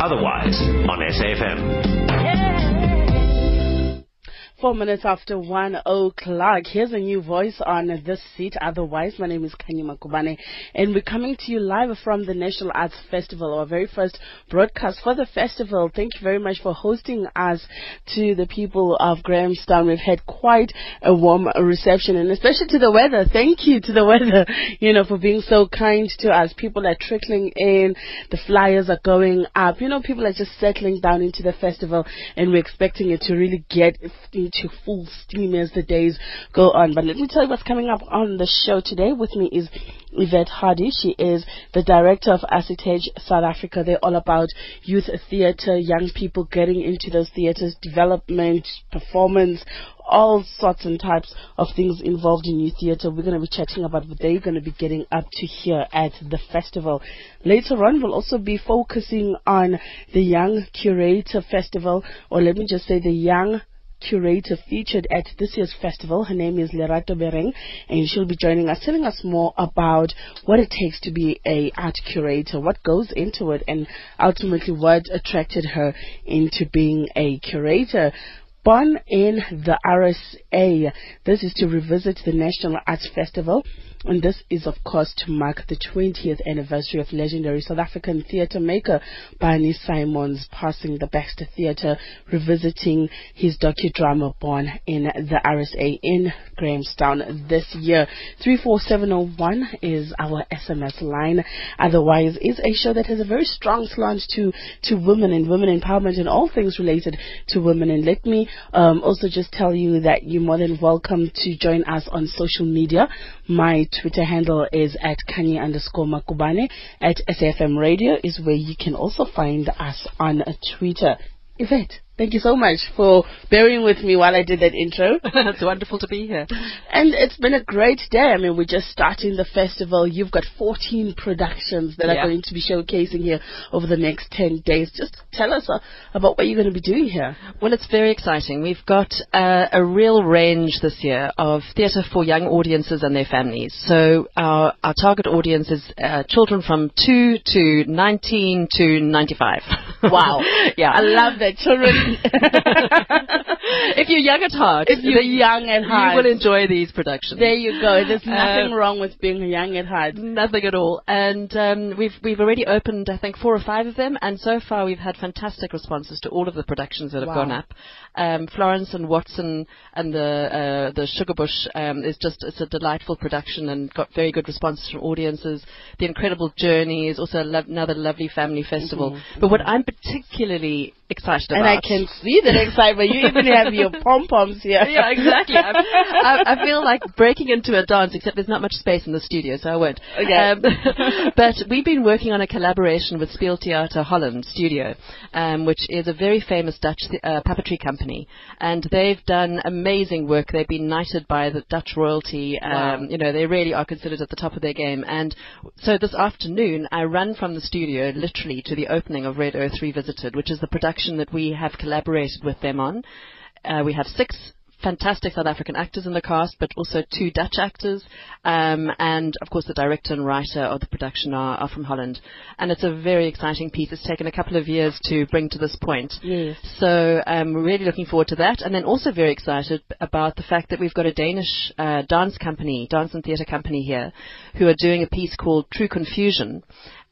Otherwise on SAFM. Four minutes after one o'clock. Here's a new voice on this seat. Otherwise, my name is Kanye Makubane, and we're coming to you live from the National Arts Festival, our very first broadcast for the festival. Thank you very much for hosting us to the people of Grahamstown. We've had quite a warm reception, and especially to the weather. Thank you to the weather, you know, for being so kind to us. People are trickling in, the flyers are going up. You know, people are just settling down into the festival, and we're expecting it to really get into full steam as the days go on. But let me tell you what's coming up on the show today. With me is Yvette Hardie. She is the director of ASSITEJ South Africa. They're all about youth theatre, young people getting into those theatres, development, performance, all sorts and types of things involved in youth theatre. We're going to be chatting about what they're going to be getting up to here at the festival. Later on, we'll also be focusing on the Young Curator Festival, or let me just say the Young curator featured at this year's festival. Her name is Lerato Bereng, and she'll be joining us, telling us more about what it takes to be a art curator, what goes into it, and ultimately what attracted her into being a curator. Born in the RSA, this is to revisit the National Arts Festival and this is, of course, to mark the 20th anniversary of legendary South African theatre maker Barney Simon's passing the Baxter Theatre, revisiting his docudrama Born in the RSA in Grahamstown this year. 34701 is our SMS line. Otherwise, is a show that has a very strong slant to, to women and women empowerment and all things related to women. And let me um, also just tell you that you're more than welcome to join us on social media. My Twitter handle is at Kanye underscore Makubane. At SAFM Radio is where you can also find us on Twitter. Yvette, Thank you so much for bearing with me while I did that intro. it's wonderful to be here. And it's been a great day. I mean, we're just starting the festival. You've got 14 productions that yeah. are going to be showcasing here over the next 10 days. Just tell us uh, about what you're going to be doing here. Well, it's very exciting. We've got uh, a real range this year of theatre for young audiences and their families. So our, our target audience is uh, children from 2 to 19 to 95. Wow. yeah. I love that. Children if you're young at heart, if you're young at heart, you will enjoy these productions. There you go. There's nothing uh, wrong with being young at heart. Nothing at all. And um, we've we've already opened, I think, four or five of them, and so far we've had fantastic responses to all of the productions that have wow. gone up. Um, Florence and Watson and the uh, the Sugarbush um, is just it's a delightful production and got very good responses from audiences. The Incredible Journey is also lo- another lovely family festival. Mm-hmm. But what I'm particularly excited and about, and I can see that excitement. You even have your pom poms here. Yeah, exactly. I, I, feel like breaking into a dance, except there's not much space in the studio, so I won't. Okay. Um, but we've been working on a collaboration with Speeltheater Holland Studio, um, which is a very famous Dutch uh, puppetry company, and they've done amazing work. They've been knighted by the Dutch royalty. Um, wow. You know, they really are considered at the top of their game. And so this afternoon, I run from the studio literally to the opening of Red Earth Revisited, which is the production that we have collaborated with them on. Uh, we have six fantastic South African actors in the cast, but also two Dutch actors, um, and of course the director and writer of the production are, are, from Holland. And it's a very exciting piece. It's taken a couple of years to bring to this point. Yes. So um, we're really looking forward to that, and then also very excited about the fact that we've got a Danish uh, dance company, dance and theatre company here, who are doing a piece called True Confusion.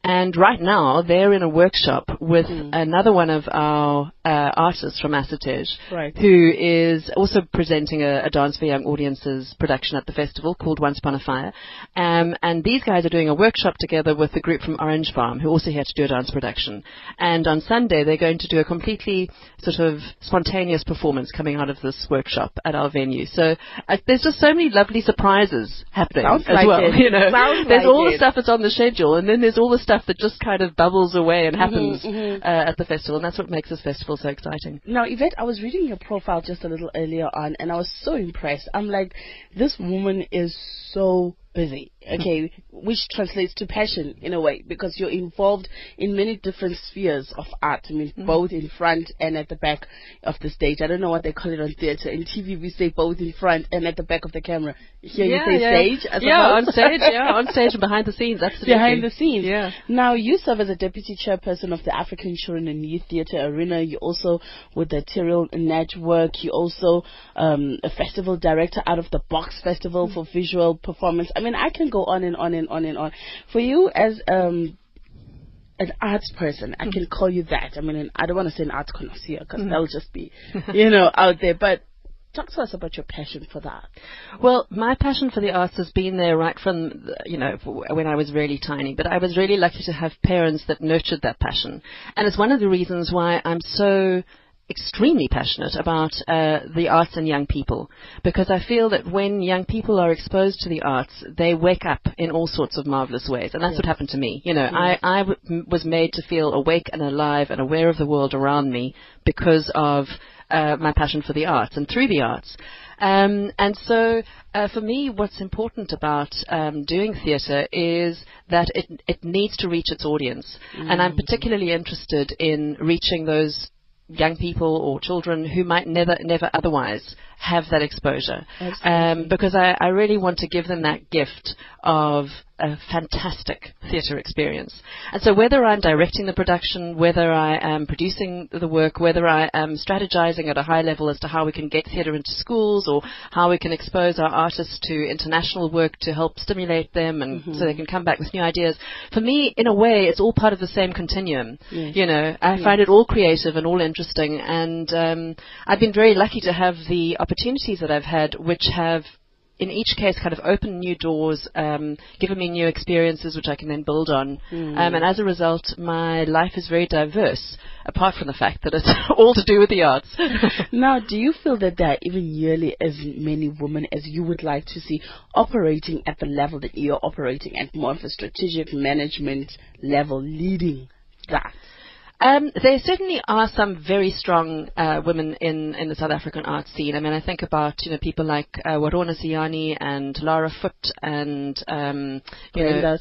And right now, they're in a workshop with mm. another one of our uh, artists from ASSITEJ, right. who is also presenting a, a, Dance for Young Audiences production at the festival called Once Upon a Fire. Um, and these guys are doing a workshop together with the group from Orange Farm, who also here to do a dance production. And on Sunday, they're going to do a completely sort of spontaneous performance coming out of this workshop at our venue. So uh, there's just so many lovely surprises happening Sounds as like well. It. You know, Sounds there's like all it. the stuff that's on the schedule, and then there's all the stuff that just kind of bubbles away and mm-hmm, happens mm-hmm. Uh, at the festival, and that's what makes this festival so exciting. Now, Yvette, I was reading your profile just a little earlier on, and I was so impressed. I'm like, this woman is so busy, okay, which translates to passion in a way because you're involved in many different spheres of art. I mean, Mm-hmm. both in front and at the back of the stage. I don't know what they call it on theatre. In TV, we say both in front and at the back of the camera. Here you say stage. I yeah, on stage, yeah, on stage and behind the scenes, absolutely. Behind the scenes. Yeah. Now, you serve as a deputy chairperson of the African Children and Youth Theatre Arena. You also with the Tyrrell Network. You also um, a festival director out of the Box Festival for visual performance. I mean, I can go on and on and on and on. For you as um, an arts person, I can call you that. I mean, I don't want to say an arts connoisseur because that'll just be, you know, out there. But talk to us about your passion for that. Well, my passion for the arts has been there right from, you know, when I was really tiny. But I was really lucky to have parents that nurtured that passion. And it's one of the reasons why I'm so extremely passionate about uh, the arts and young people because I feel that when young people are exposed to the arts, they wake up in all sorts of marvelous ways, and that's what happened to me. You know, I, I w- was made to feel awake and alive and aware of the world around me because of uh, my passion for the arts and through the arts. Um, and so, uh, for me, what's important about um, doing theatre is that it, it needs to reach its audience. And I'm particularly interested in reaching those young people or children who might never, never otherwise have that exposure. Um, because I, I really want to give them that gift of a fantastic theatre experience. And so whether I'm directing the production, whether I am producing the work, whether I am strategizing at a high level as to how we can get theatre into schools or how we can expose our artists to international work to help stimulate them and so they can come back with new ideas. For me, in a way, it's all part of the same continuum. Yes. You know, I find it all creative and all interesting and um, I've been very lucky to have the opportunities that I've had which have in each case kind of opened new doors, um, given me new experiences which I can then build on. Um, and as a result, my life is very diverse, apart from the fact that it's all to do with the arts. Now, do you feel that there are even nearly as many women as you would like to see operating at the level that you're operating at, more of a strategic management level, leading? Um, there certainly are some very strong uh, women in, in the South African art scene. I mean, I think about you know people like uh, Warona Seane and Lara Foot and um, you know, Brenda.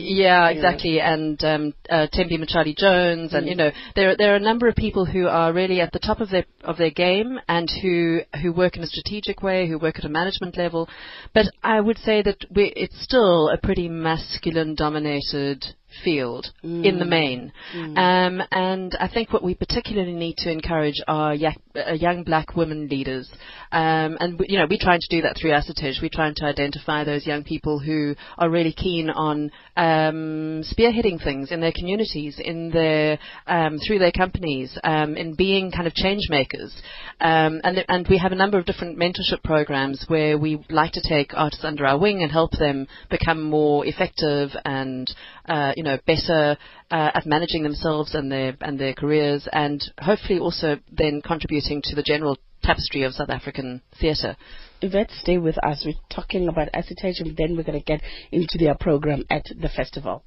Yeah, exactly. And um, uh, Thembi Mtshali-Jones, and you know, there there are a number of people who are really at the top of their of their game and who who work in a strategic way, who work at a management level. But I would say that we, it's still a pretty masculine dominated field in the main. Um, and I think what we particularly need to encourage are uh, young black women leaders. Um, and, we- you know, we're trying to do that through ASSITEJ. We're trying to identify those young people who are really keen on um, spearheading things in their communities, in their, um, through their companies, um, in being kind of change makers. Um, and, and we have a number of different mentorship programs where we like to take artists under our wing and help them become more effective and uh, you know, better uh, at managing themselves and their and their careers, and hopefully also then contributing to the general tapestry of South African theatre. Yvette, stay with us. We're talking about ASSITEJ and then we're going to get into their program at the festival.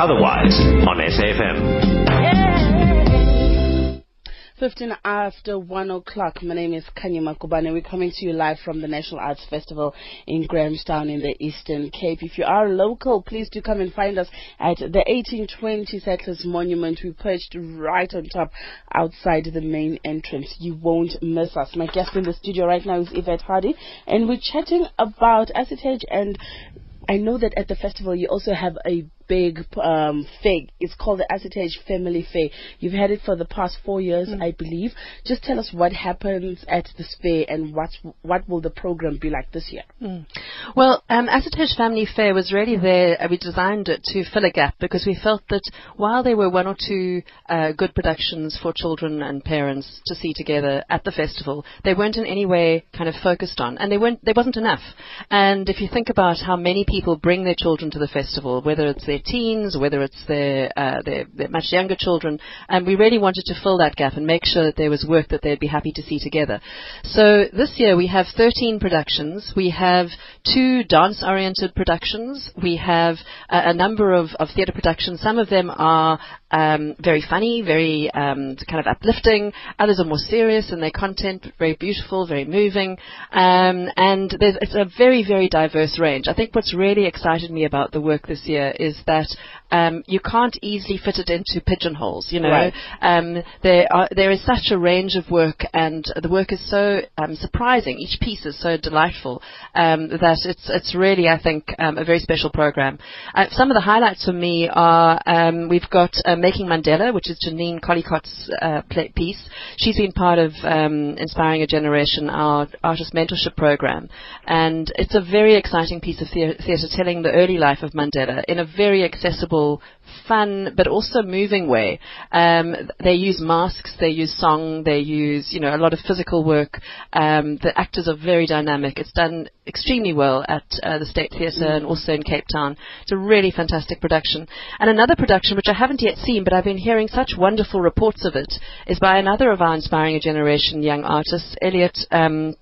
Otherwise on SAFM. 15 after 1 o'clock. My name is Kanye Makubane. We're coming to you live from the National Arts Festival in Grahamstown in the Eastern Cape. If you are local, please do come and find us at the 1820 Settlers Monument. We're perched right on top outside the main entrance. You won't miss us. My guest in the studio right now is Yvette Hardie, and we're chatting about ASSITEJ and I know that at the festival you also have a big um, fair. It's called the ASSITEJ Family Fair. You've had it for the past four years, I believe. Just tell us what happens at this fair and what what will the program be like this year. Well, um, ASSITEJ Family Fair was really there. Uh, we designed it to fill a gap because we felt that while there were one or two uh, good productions for children and parents to see together at the festival, they weren't in any way kind of focused on, and they weren't. There wasn't enough. And if you think about how many people bring their children to the festival, whether it's their teens, whether it's their uh, their, their much younger children, and we really wanted to fill that gap and make sure that there was work that they'd be happy to see together. So this year we have 13 productions. We have two dance-oriented productions. We have a, a number of, of theatre productions. Some of them are um, very funny, very um, kind of uplifting. Others are more serious in their content, very beautiful, very moving. Um, and it's a very, very diverse range. I think what's really excited me about the work this year is that um, you can't easily fit it into pigeonholes. You know, Right. um, there are, there is such a range of work, and the work is so um, surprising. Each piece is so delightful um, that it's it's really, I think, um, a very special program. Uh, some of the highlights for me are um, we've got uh, Making Mandela, which is Janine Collocott's uh, piece. She's been part of um, Inspiring a Generation, our artist mentorship program, and it's a very exciting piece of theatre telling the early life of Mandela in a very accessible, fun, but also moving way. Um, they use masks, they use song, they use you know a lot of physical work. Um, the actors are very dynamic. It's done extremely well at uh, the State Theatre and also in Cape Town. It's a really fantastic production. And another production which I haven't yet seen, but I've been hearing such wonderful reports of it, is by another of our inspiring a generation young artists, Elliot. Um,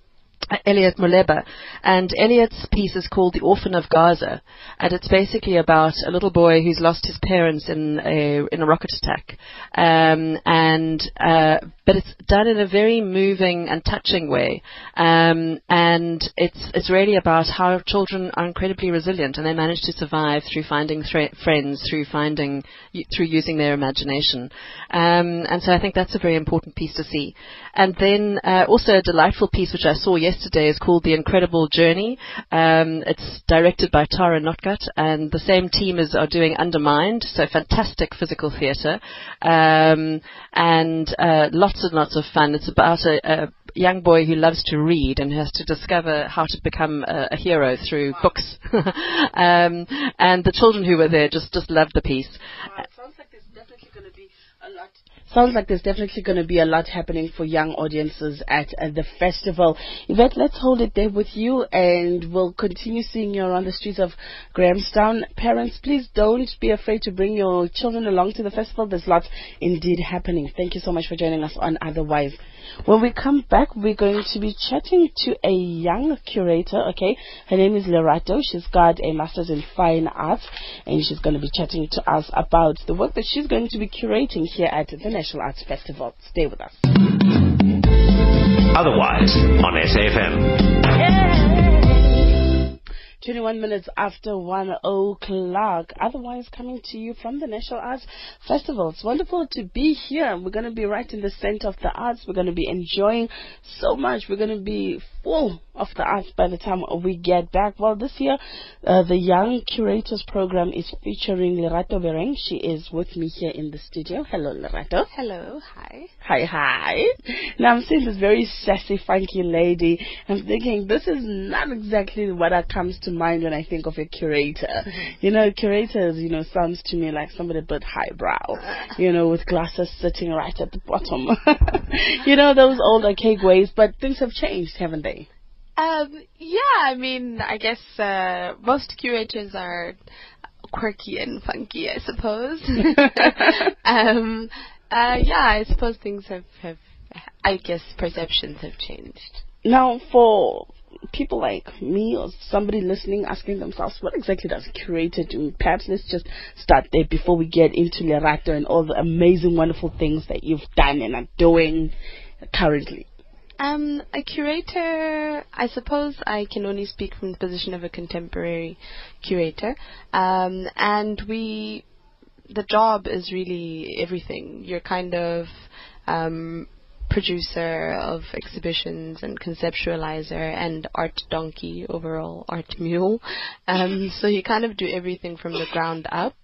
Elliot Muleba, and Elliot's piece is called "The Orphan of Gaza," and it's basically about a little boy who's lost his parents in a in a rocket attack, um, and uh, but it's done in a very moving and touching way, um, and it's it's really about how children are incredibly resilient and they manage to survive through finding thre- friends, through finding through using their imagination, um, and so I think that's a very important piece to see, and then uh, also a delightful piece which I saw yesterday is called The Incredible Journey. Um, it's directed by Tara Notcutt, and the same team is are doing Undermined, so fantastic physical theatre, um, and uh, lots and lots of fun. It's about a, a young boy who loves to read and has to discover how to become a, a hero through books. um, and the children who were there just just loved the piece. Sounds like there's definitely going to be a lot. Sounds like there's definitely going to be a lot happening for young audiences at, at the festival. Yvette, let's hold it there with you and we'll continue seeing you around the streets of Grahamstown. Parents, please don't be afraid to bring your children along to the festival. There's lots indeed happening. Thank you so much for joining us on Otherwise. When we come back, we're going to be chatting to a young curator, okay? Her name is Lerato. She's got a master's in fine arts, and she's going to be chatting to us about the work that she's going to be curating here at the National Arts Festival. Stay with us. Otherwise, on SAFM. 21 minutes after 1 o'clock. Otherwise, coming to you from the National Arts Festival. It's wonderful to be here. We're going to be right in the center of the arts. We're going to be enjoying so much. We're going to be full of the arts by the time we get back. Well, this year, uh, the Young Curators Program is featuring Lerato Bereng. She is with me here in the studio. Hello, Lerato. Hello, hi. Hi, hi. Now I'm seeing this very sassy, funky lady. I'm thinking this is not exactly what comes to mind when I think of a curator. You know, curators, you know, sounds to me like somebody a bit highbrow. You know, with glasses sitting right at the bottom. you know, those old archaic ways, but things have changed, haven't they? Um, yeah, I mean, I guess uh, most curators are quirky and funky, I suppose. um, uh, yeah, I suppose things have, have, I guess perceptions have changed. Now, for people like me or somebody listening asking themselves, what exactly does a curator do? Perhaps let's just start there before we get into Lerato and all the amazing, wonderful things that you've done and are doing currently. Um, a curator, I suppose I can only speak from the position of a contemporary curator. Um, and we, the job is really everything. You're kind of um, producer of exhibitions and conceptualizer and art donkey, overall art mule. Um, so you kind of do everything from the ground up.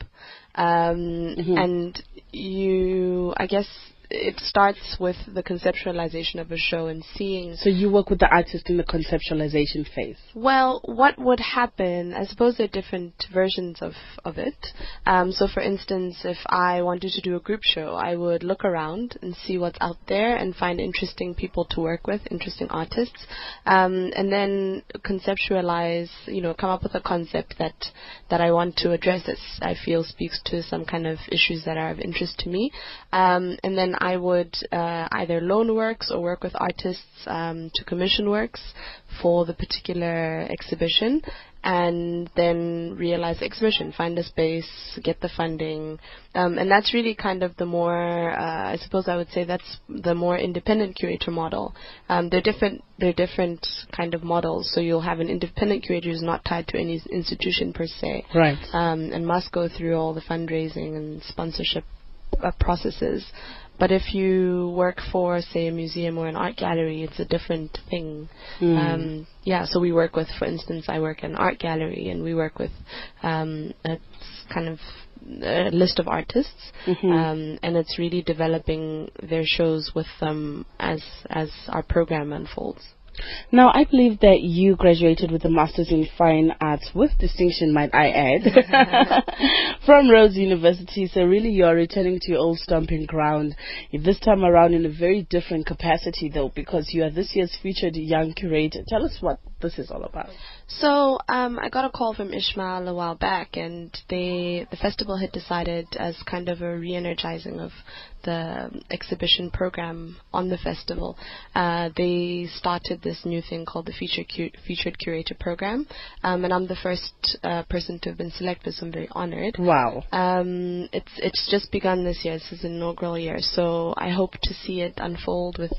Um, And you, I guess, it starts with the conceptualization of a show and seeing So you work with the artist in the conceptualization phase. well, what would happen? I suppose there are different versions of of it. Um, so, for instance, if I wanted to do a group show, I would look around and see what's out there and find interesting people to work with, interesting artists, um, and then conceptualize. You know, come up with a concept that that I want to address that I feel speaks to some kind of issues that are of interest to me, um, and then then I would uh, either loan works or work with artists um, to commission works for the particular exhibition and then realize the exhibition, find a space, get the funding, um, and that's really kind of the more, uh, I suppose I would say that's the more independent curator model. Um, they're different, they're different kind of models. So you'll have an independent curator who's not tied to any institution per se, Right. um, and must go through all the fundraising and sponsorship uh, processes. But if you work for, say, a museum or an art gallery, it's a different thing. Mm. Um, yeah, so we work with, for instance, I work in an art gallery, and we work with um, a kind of a list of artists, Mhm. um, and it's really developing their shows with them as as our program unfolds. Now, I believe that you graduated with a master's in fine arts with distinction, might I add, from Rhodes University. So really, you are returning to your old stomping ground. This time around in a very different capacity, though, because you are this year's featured young curator. Tell us what this is all about. So um, I got a call from Ishmael a while back, and they the festival had decided as kind of a re-energizing of the exhibition program on the festival. Uh, they started this new thing called the featured cu- featured curator program, um, and I'm the first uh, person to have been selected, so I'm very honored. Wow. Um, it's it's just begun this year. This is an inaugural year, so I hope to see it unfold with.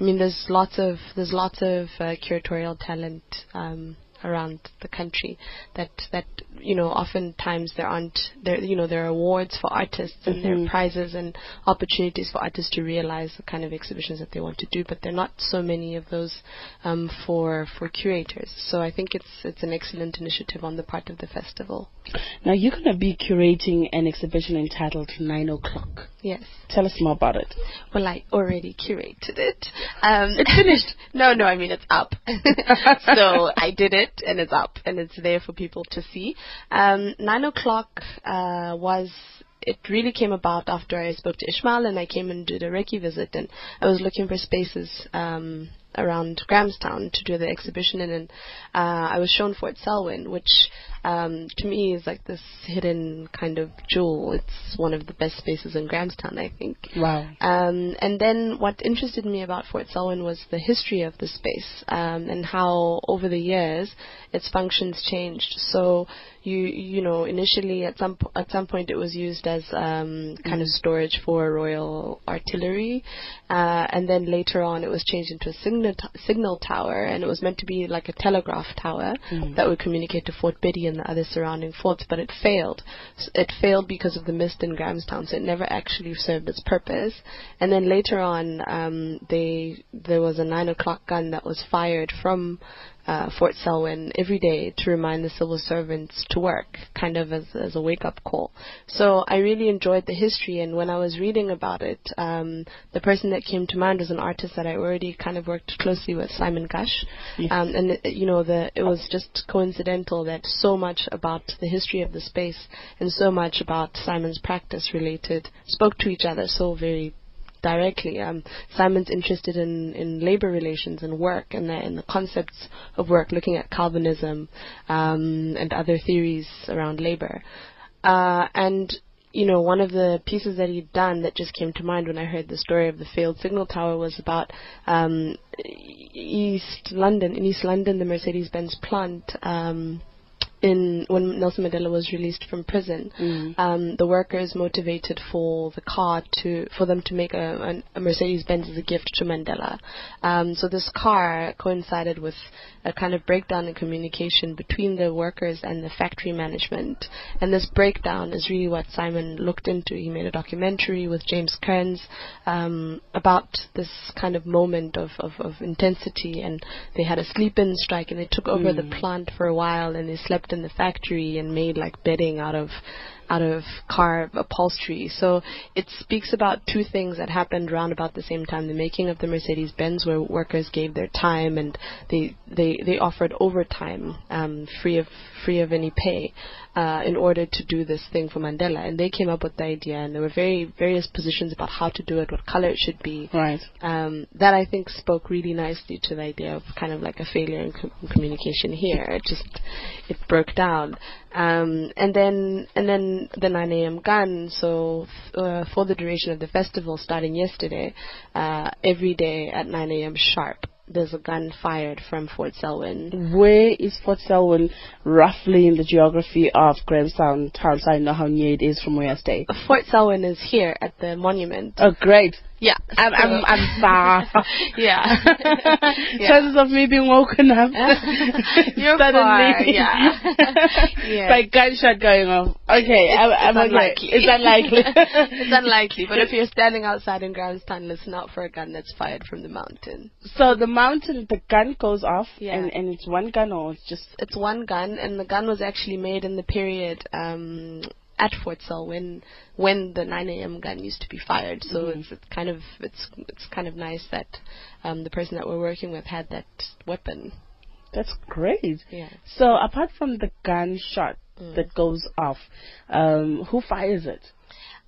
I mean, there's lots of there's lots of uh, curatorial talent um, around the country that that you know oftentimes there aren't there you know there are awards for artists and there are prizes and opportunities for artists to realize the kind of exhibitions that they want to do, but there are not so many of those um, for for curators. So I think it's it's an excellent initiative on the part of the festival. Now, you're going to be curating an exhibition entitled Nine O'Clock. Yes. Tell us more about it. Well, I already curated it. Um, it's finished. no, no, I mean it's up. so I did it, and it's up, and it's there for people to see. Um, Nine o'clock uh, was. It really came about after I spoke to Ishmael, and I came and did a Reiki visit, and I was looking for spaces um, around Grahamstown to do the exhibition in, and uh, I was shown Fort Selwyn, which um, to me is like this hidden kind of jewel. It's one of the best spaces in Grahamstown, I think. Wow. Um, and then what interested me about Fort Selwyn was the history of the space um, and how over the years its functions changed. So you you know initially at some at some point it was used as um, kind of storage for royal artillery, uh, and then later on it was changed into a signal t- signal tower, and it was meant to be like a telegraph tower that would communicate to Fort Biddy and the other surrounding forts, but it failed. It failed because of the mist in Grahamstown, so it never actually served its purpose. And then later on, um, they there was a nine o'clock gun that was fired from uh, Fort Selwyn every day to remind the civil servants to work, kind of as, as a wake up call. So I really enjoyed the history, and when I was reading about it, um, the person that came to mind was an artist that I already kind of worked closely with, Simon Gush. Yes. Um, and it, you know, the it was just coincidental that so much about the history of the space and so much about Simon's practice related spoke to each other so very directly. Um, Simon's interested in, in labor relations and work and the, and the concepts of work, looking at Calvinism um, and other theories around labor. Uh, and you know, one of the pieces that he'd done that just came to mind when I heard the story of the failed signal tower was about um, East London. In East London, the Mercedes-Benz plant. Um, in when Nelson Mandela was released from prison, Mm. um, the workers motivated for the car to for them to make a, a Mercedes Benz as a gift to Mandela. Um, so this car coincided with a kind of breakdown in communication between the workers and the factory management. And this breakdown is really what Simon looked into. He made a documentary with James Kearns um, about this kind of moment of, of, of intensity. And they had a sleep-in strike, and they took over the plant for a while, and they slept in the factory and made like bedding out of out of car upholstery. So it speaks about two things that happened around about the same time: the making of the Mercedes Benz, where workers gave their time and they they they offered overtime, um, free of free of any pay, uh, in order to do this thing for Mandela. And they came up with the idea, and there were very various positions about how to do it, what color it should be. Right. Um, that I think spoke really nicely to the idea of kind of like a failure in com- communication here. It just it broke down. Um, and then and then the 9 a.m. gun. So uh, for the duration of the festival, starting yesterday, uh, every day at 9 a.m. sharp, there's a gun fired from Fort Selwyn. Where is Fort Selwyn roughly in the geography of Grahamstown town so I know how near it is from where I stay? Fort Selwyn is here at the monument. Oh, great. Yeah, I'm, I'm, I'm far. yeah. Yeah. Chances of me being woken up You're suddenly yeah. Yeah. by gunshot going off. Okay, It's- I'm, I'm it's okay. unlikely. It's unlikely. it's unlikely, but if you're standing outside in Grahamstown, listen out for a gun that's fired from the mountain. so the mountain, the gun goes off, Yeah. and, and it's one gun or it's just It's one gun, and the gun was actually made in the period um, at Fort Selwyn when when the 9 a.m. gun used to be fired. So Mhm. it's, it's kind of it's it's kind of nice that um, the person that we're working with had that weapon. that's great. Yeah. So apart from the gunshot Mm. that goes off, um, who fires it?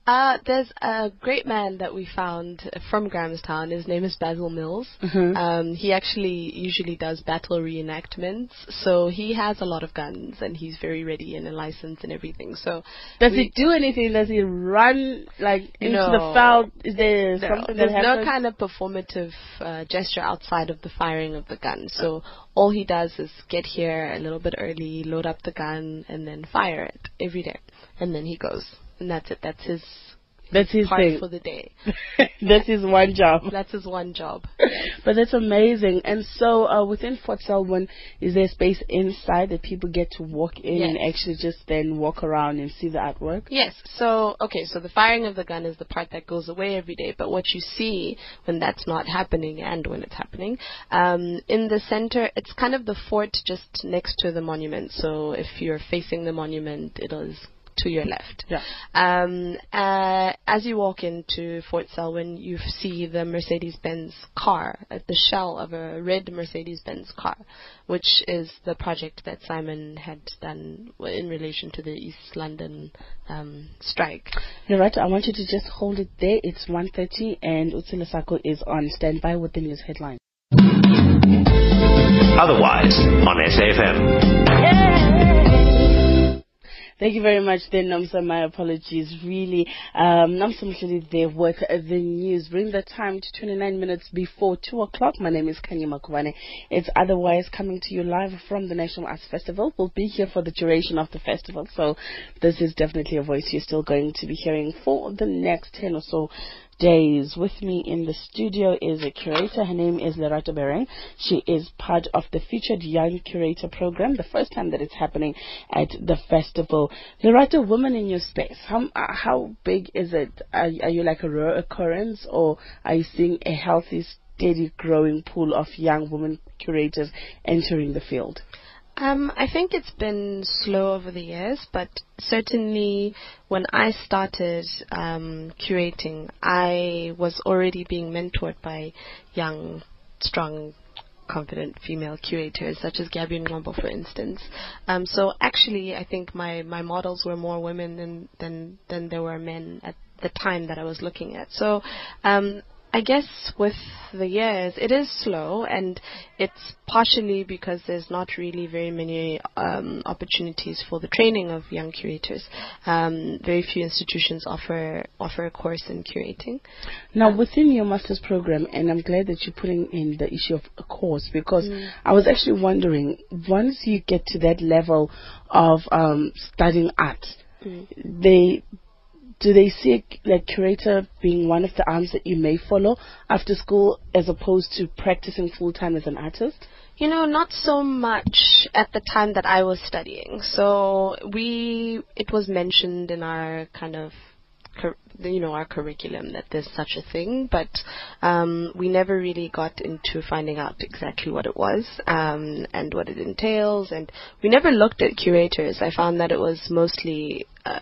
Uh, there's a great man that we found from Grahamstown. His name is Basil Mills. Mhm. Um, he actually usually does battle reenactments, so he has a lot of guns and he's very ready and a license and everything. So Does he do anything? Does he run like into No. the field? Is there No, something that there's no kind of performative uh, gesture outside of the firing of the gun. So all he does is get here a little bit early, load up the gun, and then fire it every day, and then he goes, and that's it. That's his That's his part thing. for the day. that's his one job. That's his one job. But that's amazing. And so, uh, within Fort Selwyn, is there space inside that people get to walk in and actually just then walk around and see the artwork? Yes. So, okay, so the firing of the gun is the part that goes away every day, but what you see when that's not happening and when it's happening, um, in the center, it's kind of the fort just next to the monument. So if you're facing the monument, it is to your left. Yeah. Um, uh, as you walk into Fort Selwyn, you see the Mercedes-Benz car, uh, the shell of a red Mercedes-Benz car, which is the project that Simon had done in relation to the East London um, strike. You're right. I want you to just hold it there. It's 1.30 and Utsila Sako is on standby with the news headline. Otherwise, on SAFM. Thank you very much, then, Namsa. My apologies. Really, um, Namsa Mshili there with the news. Bring the time to 29 minutes before 2 o'clock. My name is Kanya Makwane. It's otherwise coming to you live from the National Arts Festival. We'll be here for the duration of the festival, so this is definitely a voice you're still going to be hearing for the next 10 or so days. With me in the studio is a curator. Her name is Lerato Bereng. She is part of the featured young curator program, the first time that it's happening at the festival. Lerato, Woman in your space, how, uh, how big is it? Are, are you like a rare occurrence or are you seeing a healthy, steady growing pool of young women curators entering the field? Um, I think it's been slow over the years, but certainly when I started um, curating, I was already being mentored by young, strong, confident female curators, such as Gabi Ngcobo, for instance. Um, so actually, I think my, my models were more women than, than, than there were men at the time that I was looking at. So um, I guess with the years, it is slow, and it's partially because there's not really very many um, opportunities for the training of young curators. Um, very few institutions offer offer a course in curating. Now, within your master's program, and I'm glad that you're putting in the issue of a course because I was actually wondering once you get to that level of um, studying art, they do they see like curator being one of the arms that you may follow after school as opposed to practicing full time as an artist? You know, not so much at the time that I was studying. So we, it was mentioned in our kind of, you know, our curriculum that there's such a thing, but um, we never really got into finding out exactly what it was um, and what it entails, and we never looked at curators. I found that it was mostly. Uh,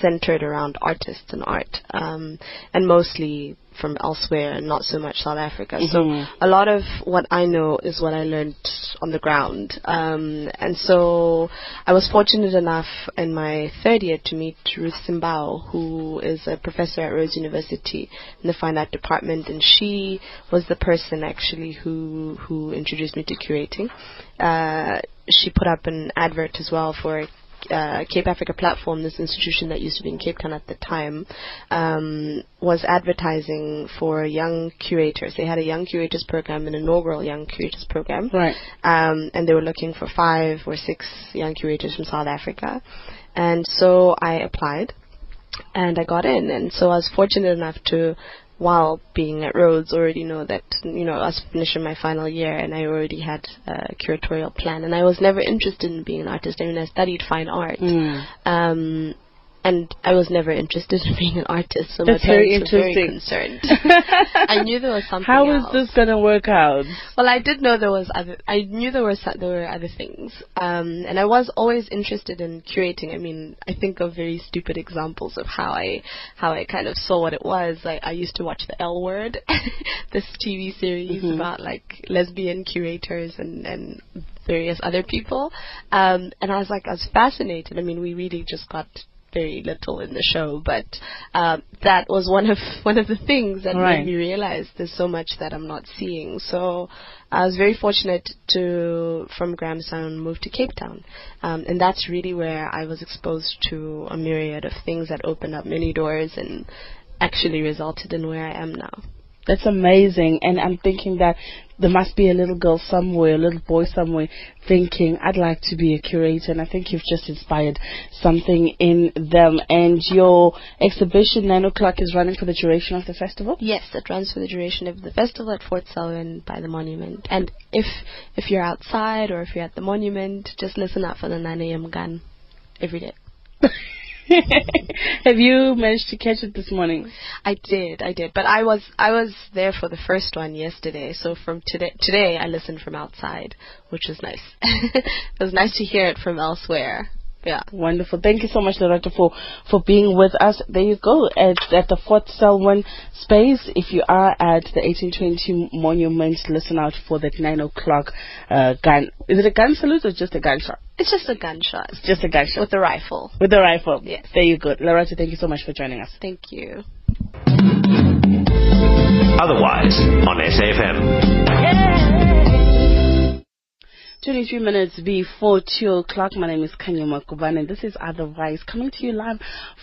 centered around artists and art, um, and mostly from elsewhere, not so much South Africa. Mhm. So a lot of what I know is what I learned on the ground. Um, and so I was fortunate enough in my third year to meet Ruth Simbao, who is a professor at Rhodes University in the fine art department, and she was the person actually who who introduced me to curating. Uh, she put up an advert as well for uh, Cape Africa Platform, this institution that used to be in Cape Town at the time, um, was advertising for young curators. They had a young curators program, an inaugural young curators program, Right. um, and they were looking for five or six young curators from South Africa. And so I applied, and I got in. And so I was fortunate enough to, while being at Rhodes, already know that you know I was finishing my final year, and I already had a curatorial plan. And I was never interested in being an artist. I mean, I studied fine art, Mm. um, and I was never interested in being an artist. So That's my very parents were very concerned. I knew there was something. How is else. this gonna work out? Well, I did know there was other. I knew there were there were other things, um, and I was always interested in curating. I mean, I think of very stupid examples of how I how I kind of saw what it was. Like I used to watch the L Word, this TV series Mhm. about like lesbian curators and and various other people, um, and I was like I was fascinated. I mean, we really just got very little in the show, but um, that was one of one of the things that Right. made me realize there's so much that I'm not seeing. So I was very fortunate to, from Grahamstown, move to Cape Town, um, and that's really where I was exposed to a myriad of things that opened up many doors and actually resulted in where I am now. That's amazing. And I'm thinking that there must be a little girl somewhere, a little boy somewhere thinking, I'd like to be a curator. And I think you've just inspired something in them. And your exhibition, 9 o'clock, is running for the duration of the festival? Yes, it runs for the duration of the festival at Fort Selwyn by the monument. And if if you're outside or if you're at the monument, just listen out for the 9 a.m. gun every day. Have you managed to catch it this morning? I did, I did, but I was I was there for the first one yesterday. So from today today I listened from outside, which was nice. it was nice to hear it from elsewhere. Yeah. Wonderful. Thank you so much, Loretta, for, for being with us. There you go. It's at the Fort Selwyn space. If you are at the 1820 monument, listen out for that 9 o'clock uh, gun. Is it a gun salute or just a gunshot? It's just a gunshot It's just a gunshot. with a rifle. With the rifle. Yes. There you go. Loretta, thank you so much for joining us. Thank you. Otherwise on SAFM. 23 minutes before 2 o'clock. My name is Kanya Makuban and this is Otherwise coming to you live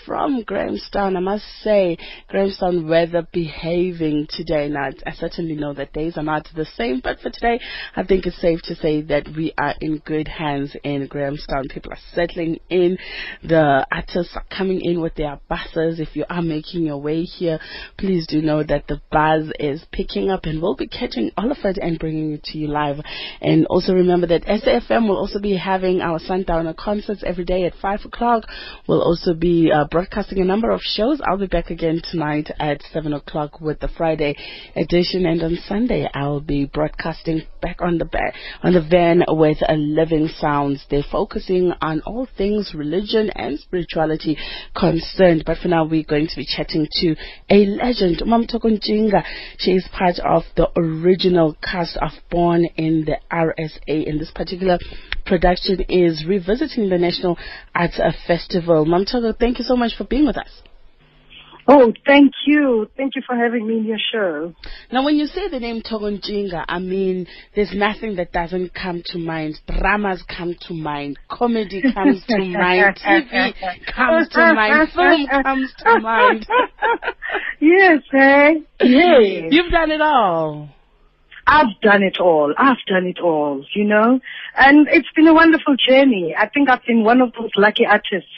from Grahamstown. I must say, Grahamstown weather behaving today. Now, I certainly know that days are not the same, but for today, I think it's safe to say that we are in good hands in Grahamstown. People are settling in. The artists are coming in with their buses. If you are making your way here, please do know that the buzz is picking up and we'll be catching all of it and bringing it to you live. And also remember that SAFM will also be having our Sundowner concerts every day at 5 o'clock. We'll also be uh, broadcasting a number of shows. I'll be back again tonight at 7 o'clock with the Friday edition. And on Sunday, I'll be broadcasting back on the ba- on the van with a Living Sounds. They're focusing on all things religion and spirituality concerned. But for now, we're going to be chatting to a legend, Mam Thoko Ntshinga. She is part of the original cast of Born in the RSA. And this particular production is revisiting the National Arts Festival. Mam Toko, thank you so much for being with us. Oh, thank you. Thank you for having me in your show. Now, when you say the name Thoko Ntshinga, I mean, there's nothing that doesn't come to mind. Dramas come to mind. Comedy comes to mind. TV comes to mind. Film comes to mind. yes, eh? Yes. You've done it all. I've done it all. I've done it all, you know? And it's been a wonderful journey. I think I've been one of those lucky artists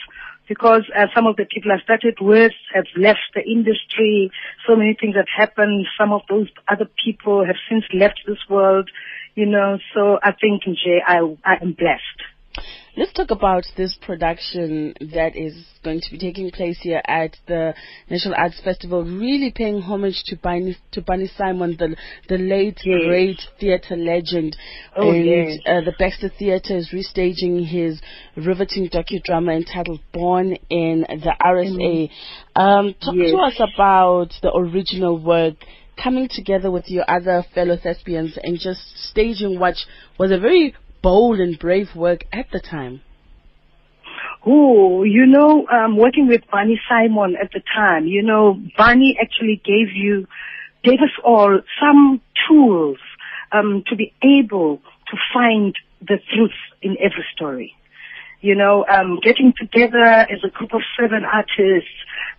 because uh, some of the people I started with have left the industry. So many things have happened. Some of those other people have since left this world, you know? So I think, Jay, I, I am blessed. Let's talk about this production that is going to be taking place here at the National Arts Festival, really paying homage to Barney, to Barney Simon, the the late Yes. great theatre legend. Oh, and yes. uh, the Baxter Theatre is restaging his riveting docudrama entitled Born in the RSA. Um, talk Yes. to us about the original work. Coming together with your other fellow thespians and just staging what was a very bold and brave work at the time. Oh, you know, um, working with Barney Simon at the time, you know, Barney actually gave you, gave us all some tools um, to be able to find the truth in every story. You know, um, getting together as a group of seven artists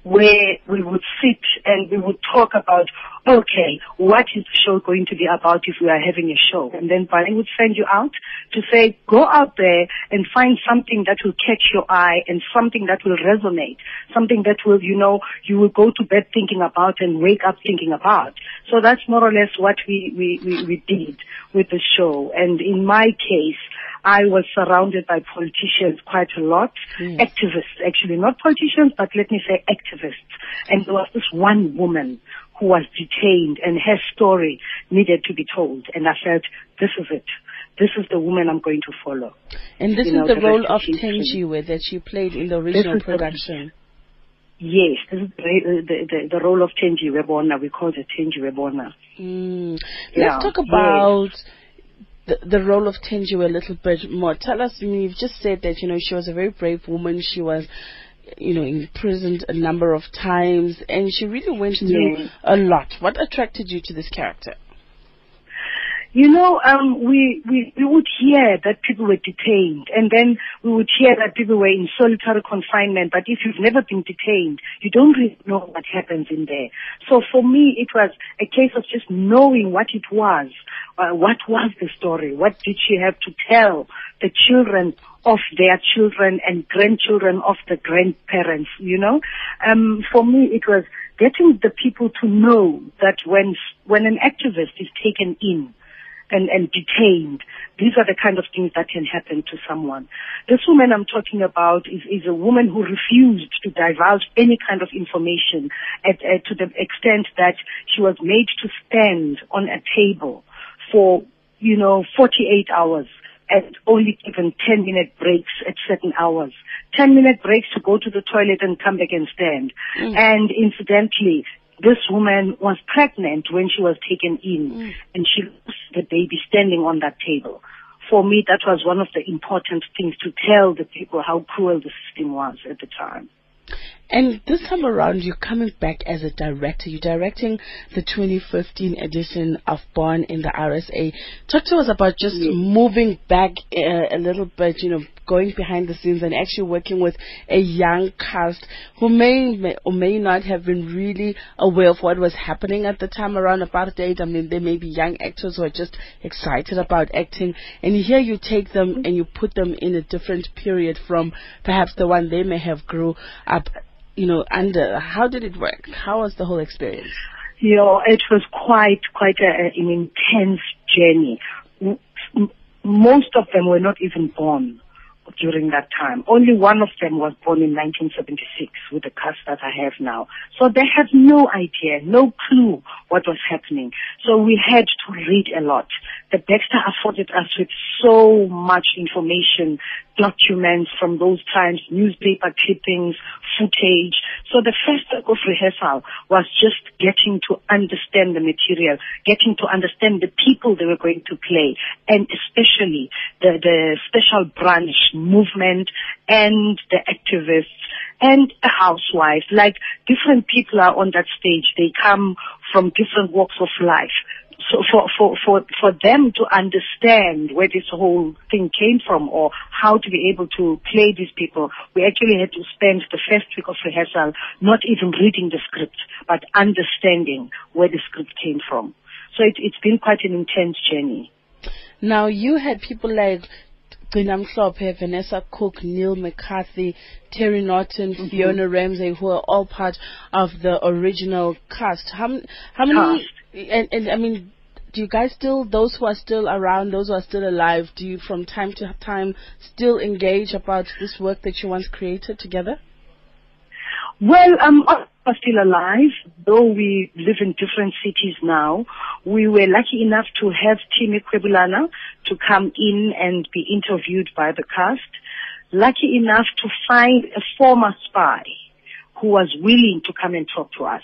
where we would sit and we would talk about, okay, what is the show going to be about if we are having a show? And then Barney would send you out to say, go out there and find something that will catch your eye and something that will resonate, something that will, you know, you will go to bed thinking about and wake up thinking about. So that's more or less what we, we, we, we did with the show. And in my case, I was surrounded by politicians quite a lot, activists actually, not politicians, but let me say activists. And there was this one woman who was detained and her story needed to be told. And I felt, this is it. This is the woman I'm going to follow. And this You is know, the role of. Tenjiwe that you played in the original is the- production. Yes, this is the, the, the, the role of Tenji Webona. We call it Tenji Webona. Mm. Let's talk about the, the role of Thenjiwe a little bit more. Tell us, I mean, you've just said that, you know, she was a very brave woman. She was, you know, imprisoned a number of times and she really went through a lot. What attracted you to this character? You know, um, we, we, we would hear that people were detained and then we would hear that people were in solitary confinement. But if you've never been detained, you don't really know what happens in there. So for me, it was a case of just knowing what it was. Uh, what was the story? What did she have to tell the children of their children and grandchildren of the grandparents, you know? Um, for me, it was getting the people to know that when, when an activist is taken in, and, and detained. These are the kind of things that can happen to someone. This woman I'm talking about is, is a woman who refused to divulge any kind of information at, at, to the extent that she was made to stand on a table for, you know, 48 hours and only given 10 minute breaks at certain hours. 10 minute breaks to go to the toilet and come back and stand. Mm. And incidentally, this woman was pregnant when she was taken in and she lost the baby standing on that table. For me, that was one of the important things to tell the people how cruel the system was at the time. And this time around, you're coming back as a director. You're directing the 2015 edition of Born in the RSA. Talk to us about just moving back uh, a little bit, you know, going behind the scenes and actually working with a young cast who may, may or may not have been really aware of what was happening at the time around apartheid. I mean, there may be young actors who are just excited about acting, and here you take them and you put them in a different period from perhaps the one they may have grew up you know, under. How did it work? How was the whole experience? You know, it was quite, quite a, an intense journey. Most of them were not even born during that time. Only one of them was born in 1976 with the cast that I have now. So they had no idea, no clue what was happening. So we had to read a lot. The Baxter afforded us with so much information, documents from those times, newspaper clippings, footage. So the first week of rehearsal was just getting to understand the material, getting to understand the people they were going to play, and especially the, the special branch movement and the activists and a housewife. Like different people are on that stage. They come from different walks of life. So for, for, for, for them to understand where this whole thing came from or how to be able to play these people, we actually had to spend the first week of rehearsal not even reading the script, but understanding where the script came from. So it, it's been quite an intense journey. Now, you had people like Gcina Mhlophe, Vanessa Cook, Neil McCarthy, Terry Norton, mhm. Fiona Ramsey, who are all part of the original cast. How, how many, and, and I mean, do you guys still, those who are still around, those who are still alive, do you from time to time still engage about this work that you once created together? Well, um, are still alive, though we live in different cities now. We were lucky enough to have Timi Kwebulana to come in and be interviewed by the cast. Lucky enough to find a former spy who was willing to come and talk to us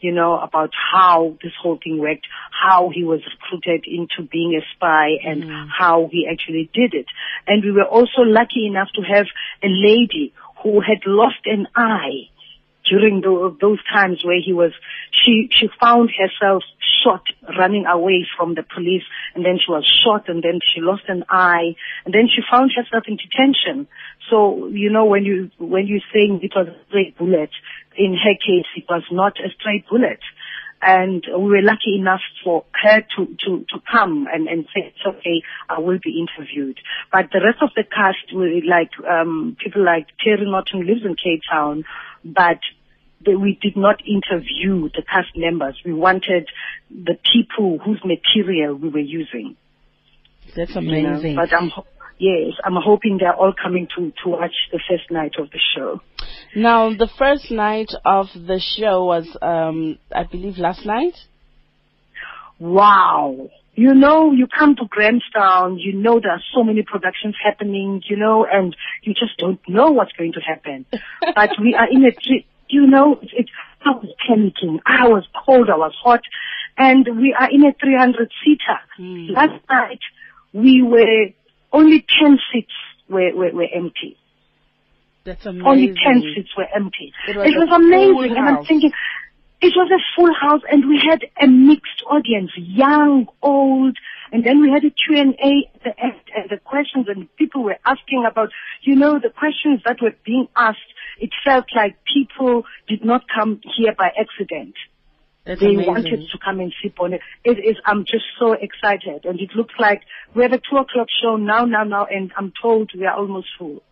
you know, about how this whole thing worked, how he was recruited into being a spy and Mm. how he actually did it. And we were also lucky enough to have a lady who had lost an eye during the, those times where he was, she, she found herself shot running away from the police and then she was shot and then she lost an eye and then she found herself in detention. So, you know, when you, when you're saying it was a straight bullet, in her case it was not a straight bullet. And we were lucky enough for her to, to, to come and, and say, it's okay, I will be interviewed. But the rest of the cast, like, um, people like Terry Norton lives in Cape Town, but the, we did not interview the cast members. We wanted the people whose material we were using. That's you know. amazing. But I'm, yes, I'm hoping they're all coming to, to watch the first night of the show. Now, the first night of the show was, um, I believe, last night. Wow. You know, you come to Grahamstown, you know there are so many productions happening, you know, and you just don't know what's going to happen. but we are in a, tri- you know, it's, it's, I was panicking. I was cold, I was hot, and we are in a 300 seater. Hmm. Last night, we were, only 10 seats were, were, were empty. That's amazing. Only 10 seats were empty. It It was was, a amazing. And I'm thinking, it was a full house and we had a mixed audience, young, old, and then we had a Q&A at the end and the questions and people were asking about, you know, the questions that were being asked, it felt like people did not come here by accident. That's They amazing. wanted to come and sip on it. It is, I'm just so excited and it looks like we have a two o'clock show now, now, now, and I'm told we are almost full.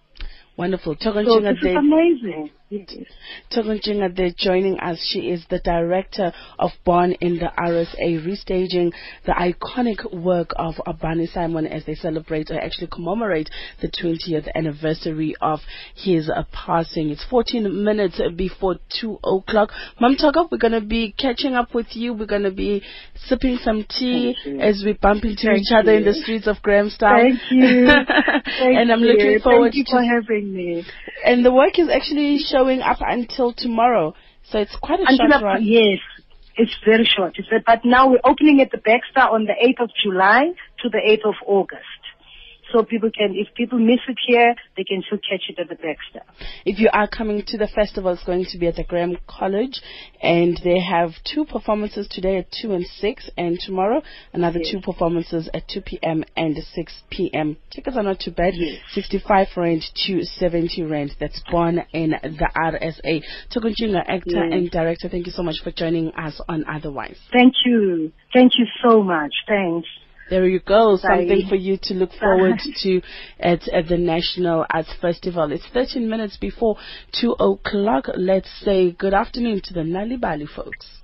Wonderful. So this is amazing. Yes. Thoko Ntshinga there joining us. She is the director of Born in the RSA, restaging the iconic work of Barney Simon as they celebrate or actually commemorate the 20th anniversary of his uh, passing. It's 14 minutes before 2 o'clock. Mam Thoko, we're going to be catching up with you. We're going to be sipping some tea as we bump into Thank each other in the streets of Grahamstown. Thank you. Thank and I'm you. looking forward Thank you to for having me. and the work is actually showing up until tomorrow. So it's quite a Until short run. yes, it's very short. It's but now we're opening at the Baxter on the 8th of July to the 8th of August. So people can, if people miss it here, they can still catch it at the Baxter. If you are coming to the festival, it's going to be at the Graeme College, and they have two performances today at 2 and 6, and tomorrow another Yes. two performances at 2 p.m. and 6 p.m. Tickets are not too bad. Yes. 65 rand to 70 rand. That's born in the RSA. Thoko Ntshinga, actor Yes. and director, thank you so much for joining us on Otherwise. Thank you. Thank you so much. Thanks. There you go, Bye. something for you to look forward to at, at the National Arts Festival. It's 13 minutes before 2 o'clock. Let's say good afternoon to the Nal'ibali folks.